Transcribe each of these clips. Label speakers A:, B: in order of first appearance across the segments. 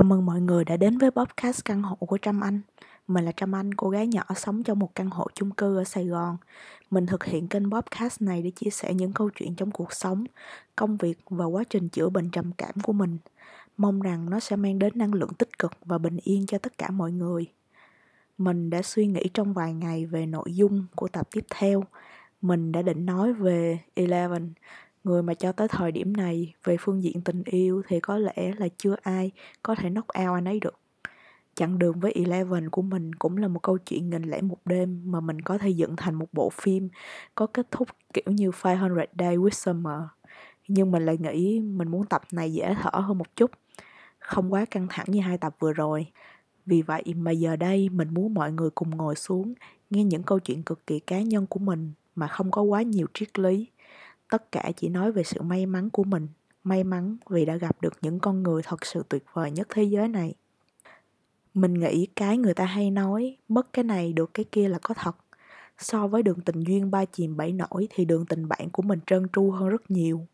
A: Chào mừng mọi người đã đến với podcast căn hộ của Trâm Anh. Mình là Trâm Anh, cô gái nhỏ sống trong một căn hộ chung cư ở Sài Gòn. Mình thực hiện kênh podcast này để chia sẻ những câu chuyện trong cuộc sống, công việc và quá trình chữa bệnh trầm cảm của mình. Mong rằng nó sẽ mang đến năng lượng tích cực và bình yên cho tất cả mọi người. Mình đã suy nghĩ trong vài ngày về nội dung của tập tiếp theo. Mình đã định nói về Eleven, người mà cho tới thời điểm này về phương diện tình yêu thì có lẽ là chưa ai có thể knock out anh ấy được. Chặng đường với Eleven của mình cũng là một câu chuyện nghìn lẻ một đêm mà mình có thể dựng thành một bộ phim có kết thúc kiểu như 500 Day with Summer. Nhưng mình lại nghĩ mình muốn tập này dễ thở hơn một chút, không quá căng thẳng như hai tập vừa rồi. Vì vậy mà giờ đây mình muốn mọi người cùng ngồi xuống nghe những câu chuyện cực kỳ cá nhân của mình mà không có quá nhiều triết lý tất cả chỉ nói về sự may mắn của mình, may mắn vì đã gặp được những con người thật sự tuyệt vời nhất thế giới này. Mình nghĩ cái người ta hay nói, mất cái này được cái kia là có thật. So với đường tình duyên ba chìm bảy nổi thì đường tình bạn của mình trơn tru hơn rất nhiều.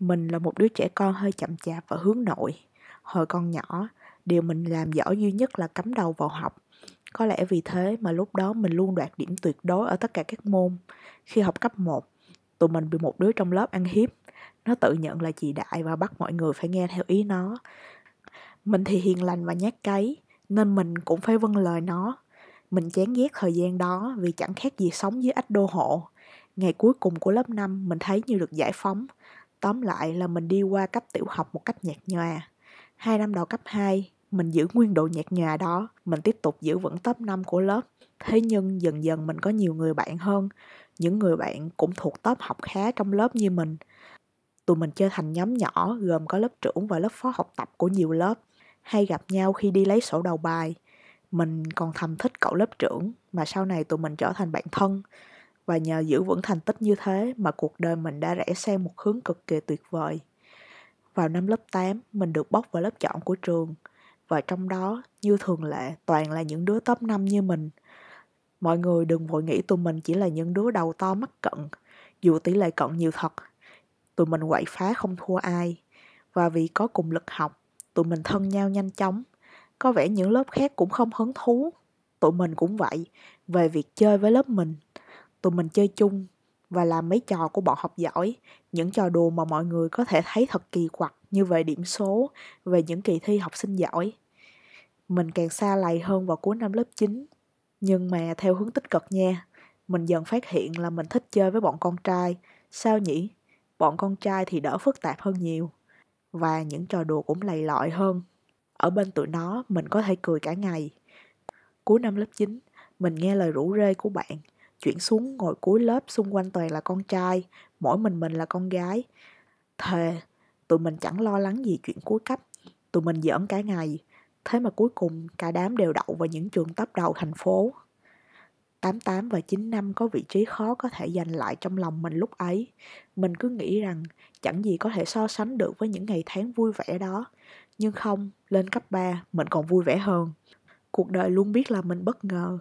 A: Mình là một đứa trẻ con hơi chậm chạp và hướng nội. Hồi còn nhỏ, điều mình làm giỏi duy nhất là cắm đầu vào học. Có lẽ vì thế mà lúc đó mình luôn đoạt điểm tuyệt đối ở tất cả các môn. Khi học cấp 1 tụi mình bị một đứa trong lớp ăn hiếp. Nó tự nhận là chị đại và bắt mọi người phải nghe theo ý nó. Mình thì hiền lành và nhát cấy nên mình cũng phải vâng lời nó. Mình chán ghét thời gian đó vì chẳng khác gì sống dưới ách đô hộ. Ngày cuối cùng của lớp 5 mình thấy như được giải phóng. Tóm lại là mình đi qua cấp tiểu học một cách nhạt nhòa. Hai năm đầu cấp 2 mình giữ nguyên độ nhạt nhòa đó. Mình tiếp tục giữ vững top 5 của lớp. Thế nhưng dần dần mình có nhiều người bạn hơn những người bạn cũng thuộc top học khá trong lớp như mình. Tụi mình chơi thành nhóm nhỏ gồm có lớp trưởng và lớp phó học tập của nhiều lớp, hay gặp nhau khi đi lấy sổ đầu bài. Mình còn thầm thích cậu lớp trưởng mà sau này tụi mình trở thành bạn thân. Và nhờ giữ vững thành tích như thế mà cuộc đời mình đã rẽ sang một hướng cực kỳ tuyệt vời. Vào năm lớp 8, mình được bóc vào lớp chọn của trường. Và trong đó, như thường lệ, toàn là những đứa top 5 như mình – Mọi người đừng vội nghĩ tụi mình chỉ là những đứa đầu to mắt cận, dù tỷ lệ cận nhiều thật. Tụi mình quậy phá không thua ai. Và vì có cùng lực học, tụi mình thân nhau nhanh chóng. Có vẻ những lớp khác cũng không hứng thú. Tụi mình cũng vậy, về việc chơi với lớp mình. Tụi mình chơi chung và làm mấy trò của bọn học giỏi, những trò đùa mà mọi người có thể thấy thật kỳ quặc như về điểm số, về những kỳ thi học sinh giỏi. Mình càng xa lầy hơn vào cuối năm lớp 9 nhưng mà theo hướng tích cực nha, mình dần phát hiện là mình thích chơi với bọn con trai. Sao nhỉ? Bọn con trai thì đỡ phức tạp hơn nhiều. Và những trò đùa cũng lầy lọi hơn. Ở bên tụi nó, mình có thể cười cả ngày. Cuối năm lớp 9, mình nghe lời rủ rê của bạn. Chuyển xuống ngồi cuối lớp xung quanh toàn là con trai, mỗi mình mình là con gái. Thề, tụi mình chẳng lo lắng gì chuyện cuối cấp. Tụi mình giỡn cả ngày, Thế mà cuối cùng cả đám đều đậu vào những trường top đầu thành phố. 88 và 95 có vị trí khó có thể giành lại trong lòng mình lúc ấy. Mình cứ nghĩ rằng chẳng gì có thể so sánh được với những ngày tháng vui vẻ đó. Nhưng không, lên cấp 3 mình còn vui vẻ hơn. Cuộc đời luôn biết là mình bất ngờ.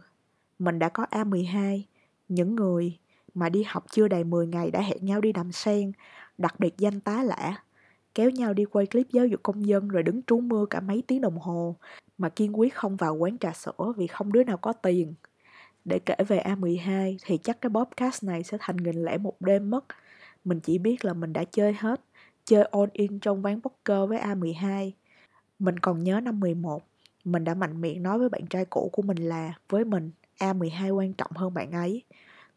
A: Mình đã có A12, những người mà đi học chưa đầy 10 ngày đã hẹn nhau đi đầm sen, đặc biệt danh tá lạ kéo nhau đi quay clip giáo dục công dân rồi đứng trú mưa cả mấy tiếng đồng hồ mà kiên quyết không vào quán trà sữa vì không đứa nào có tiền. Để kể về A12 thì chắc cái podcast này sẽ thành nghìn lẻ một đêm mất. Mình chỉ biết là mình đã chơi hết, chơi all in trong ván poker với A12. Mình còn nhớ năm 11, mình đã mạnh miệng nói với bạn trai cũ của mình là với mình A12 quan trọng hơn bạn ấy.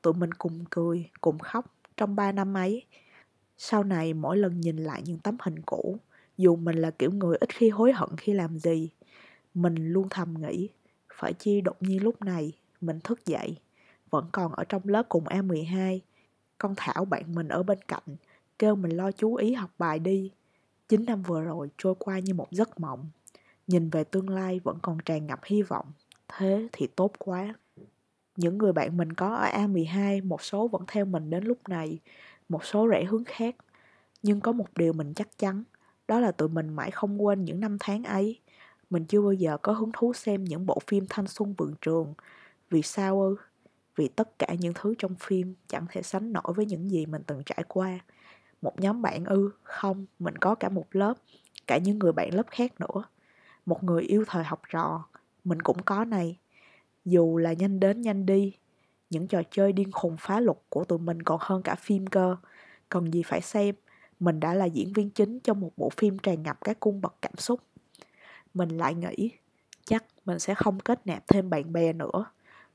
A: Tụi mình cùng cười, cùng khóc trong 3 năm ấy sau này mỗi lần nhìn lại những tấm hình cũ, dù mình là kiểu người ít khi hối hận khi làm gì, mình luôn thầm nghĩ, phải chi đột nhiên lúc này mình thức dậy, vẫn còn ở trong lớp cùng A12. Con Thảo bạn mình ở bên cạnh, kêu mình lo chú ý học bài đi. 9 năm vừa rồi trôi qua như một giấc mộng. Nhìn về tương lai vẫn còn tràn ngập hy vọng. Thế thì tốt quá. Những người bạn mình có ở A12, một số vẫn theo mình đến lúc này, một số rẽ hướng khác. Nhưng có một điều mình chắc chắn, đó là tụi mình mãi không quên những năm tháng ấy. Mình chưa bao giờ có hứng thú xem những bộ phim thanh xuân vườn trường. Vì sao ư? Vì tất cả những thứ trong phim chẳng thể sánh nổi với những gì mình từng trải qua. Một nhóm bạn ư? Không, mình có cả một lớp, cả những người bạn lớp khác nữa. một người yêu thời học trò, mình cũng có này. Dù là nhanh đến nhanh đi, những trò chơi điên khùng phá luật của tụi mình còn hơn cả phim cơ. Cần gì phải xem, mình đã là diễn viên chính trong một bộ phim tràn ngập các cung bậc cảm xúc. Mình lại nghĩ, chắc mình sẽ không kết nạp thêm bạn bè nữa.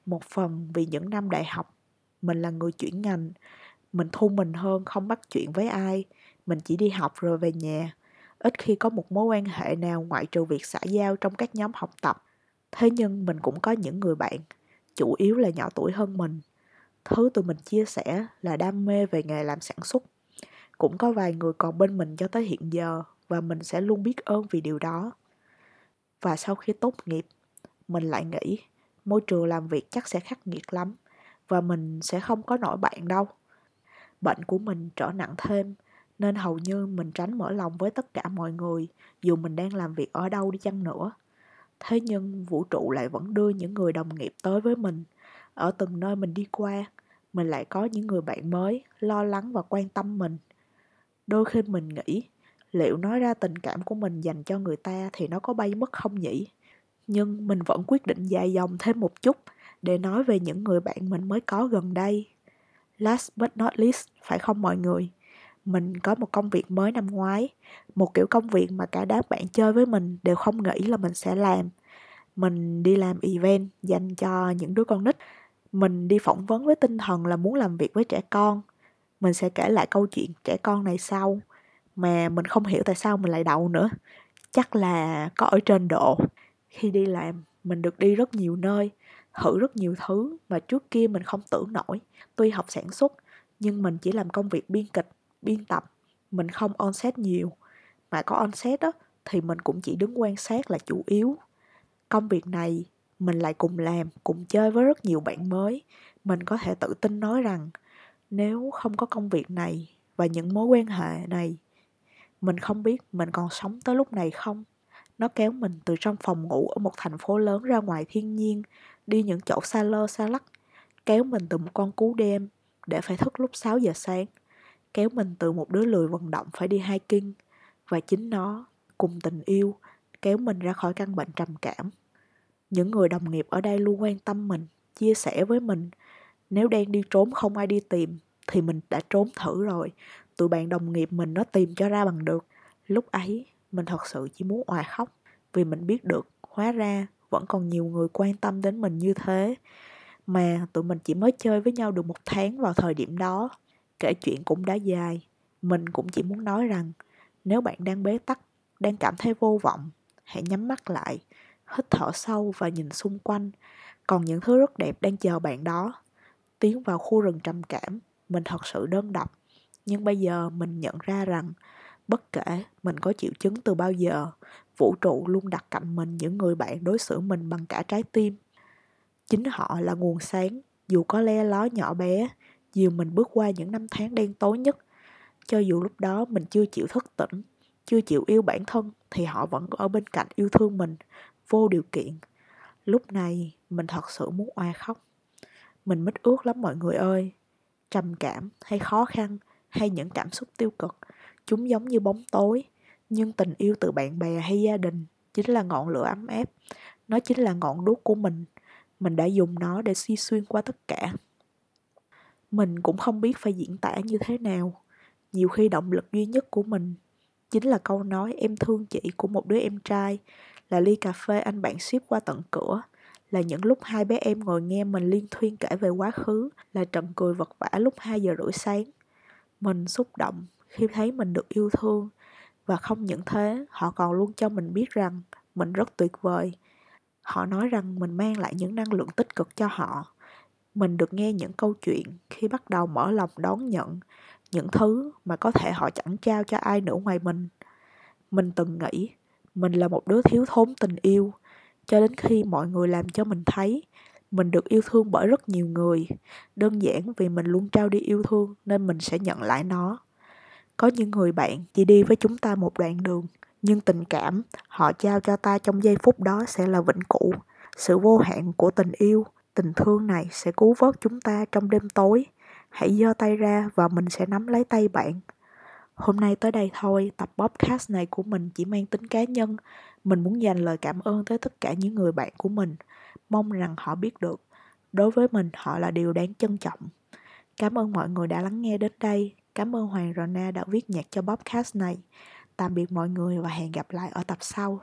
A: Một phần vì những năm đại học, mình là người chuyển ngành, mình thu mình hơn không bắt chuyện với ai, mình chỉ đi học rồi về nhà. Ít khi có một mối quan hệ nào ngoại trừ việc xã giao trong các nhóm học tập. Thế nhưng mình cũng có những người bạn, chủ yếu là nhỏ tuổi hơn mình. Thứ tụi mình chia sẻ là đam mê về nghề làm sản xuất. Cũng có vài người còn bên mình cho tới hiện giờ và mình sẽ luôn biết ơn vì điều đó. Và sau khi tốt nghiệp, mình lại nghĩ môi trường làm việc chắc sẽ khắc nghiệt lắm và mình sẽ không có nổi bạn đâu. Bệnh của mình trở nặng thêm nên hầu như mình tránh mở lòng với tất cả mọi người dù mình đang làm việc ở đâu đi chăng nữa. Thế nhưng vũ trụ lại vẫn đưa những người đồng nghiệp tới với mình. Ở từng nơi mình đi qua, mình lại có những người bạn mới lo lắng và quan tâm mình. Đôi khi mình nghĩ liệu nói ra tình cảm của mình dành cho người ta thì nó có bay mất không nhỉ? Nhưng mình vẫn quyết định dài dòng thêm một chút để nói về những người bạn mình mới có gần đây. Last but not least, phải không mọi người? Mình có một công việc mới năm ngoái, một kiểu công việc mà cả đám bạn chơi với mình đều không nghĩ là mình sẽ làm. Mình đi làm event dành cho những đứa con nít. Mình đi phỏng vấn với tinh thần là muốn làm việc với trẻ con. Mình sẽ kể lại câu chuyện trẻ con này sau mà mình không hiểu tại sao mình lại đậu nữa chắc là có ở trên độ khi đi làm mình được đi rất nhiều nơi thử rất nhiều thứ mà trước kia mình không tưởng nổi tuy học sản xuất nhưng mình chỉ làm công việc biên kịch biên tập mình không on set nhiều. Mà có on set đó thì mình cũng chỉ đứng quan sát là chủ yếu. Công việc này mình lại cùng làm cùng chơi với rất nhiều bạn mới. Mình có thể tự tin nói rằng nếu không có công việc này và những mối quan hệ này mình không biết mình còn sống tới lúc này không. Nó kéo mình từ trong phòng ngủ ở một thành phố lớn ra ngoài thiên nhiên, đi những chỗ xa lơ xa lắc, kéo mình từ một con cú đêm để phải thức lúc 6 giờ sáng, kéo mình từ một đứa lười vận động phải đi hiking, và chính nó, cùng tình yêu, kéo mình ra khỏi căn bệnh trầm cảm. Những người đồng nghiệp ở đây luôn quan tâm mình, chia sẻ với mình. Nếu đang đi trốn không ai đi tìm, thì mình đã trốn thử rồi, tụi bạn đồng nghiệp mình nó tìm cho ra bằng được. Lúc ấy mình thật sự chỉ muốn òa khóc vì mình biết được hóa ra vẫn còn nhiều người quan tâm đến mình như thế. Mà tụi mình chỉ mới chơi với nhau được một tháng vào thời điểm đó kể chuyện cũng đã dài. Mình cũng chỉ muốn nói rằng, nếu bạn đang bế tắc, đang cảm thấy vô vọng, hãy nhắm mắt lại, hít thở sâu và nhìn xung quanh. Còn những thứ rất đẹp đang chờ bạn đó. Tiến vào khu rừng trầm cảm, mình thật sự đơn độc. Nhưng bây giờ mình nhận ra rằng, bất kể mình có triệu chứng từ bao giờ, vũ trụ luôn đặt cạnh mình những người bạn đối xử mình bằng cả trái tim. Chính họ là nguồn sáng, dù có le ló nhỏ bé dìu mình bước qua những năm tháng đen tối nhất. Cho dù lúc đó mình chưa chịu thức tỉnh, chưa chịu yêu bản thân, thì họ vẫn ở bên cạnh yêu thương mình, vô điều kiện. Lúc này, mình thật sự muốn oa khóc. Mình mít ướt lắm mọi người ơi. Trầm cảm hay khó khăn hay những cảm xúc tiêu cực, chúng giống như bóng tối. Nhưng tình yêu từ bạn bè hay gia đình chính là ngọn lửa ấm áp. Nó chính là ngọn đuốc của mình. Mình đã dùng nó để suy xuyên qua tất cả mình cũng không biết phải diễn tả như thế nào. Nhiều khi động lực duy nhất của mình chính là câu nói em thương chị của một đứa em trai. Là ly cà phê anh bạn ship qua tận cửa. Là những lúc hai bé em ngồi nghe mình liên thuyên kể về quá khứ. Là trận cười vật vã lúc 2 giờ rưỡi sáng. Mình xúc động khi thấy mình được yêu thương. Và không những thế, họ còn luôn cho mình biết rằng mình rất tuyệt vời. Họ nói rằng mình mang lại những năng lượng tích cực cho họ mình được nghe những câu chuyện khi bắt đầu mở lòng đón nhận những thứ mà có thể họ chẳng trao cho ai nữa ngoài mình. Mình từng nghĩ mình là một đứa thiếu thốn tình yêu, cho đến khi mọi người làm cho mình thấy mình được yêu thương bởi rất nhiều người. Đơn giản vì mình luôn trao đi yêu thương nên mình sẽ nhận lại nó. Có những người bạn chỉ đi với chúng ta một đoạn đường, nhưng tình cảm họ trao cho ta trong giây phút đó sẽ là vĩnh cửu, sự vô hạn của tình yêu tình thương này sẽ cứu vớt chúng ta trong đêm tối hãy giơ tay ra và mình sẽ nắm lấy tay bạn Hôm nay tới đây thôi, tập podcast này của mình chỉ mang tính cá nhân. Mình muốn dành lời cảm ơn tới tất cả những người bạn của mình. Mong rằng họ biết được, đối với mình họ là điều đáng trân trọng. Cảm ơn mọi người đã lắng nghe đến đây. Cảm ơn Hoàng Rona đã viết nhạc cho podcast này. Tạm biệt mọi người và hẹn gặp lại ở tập sau.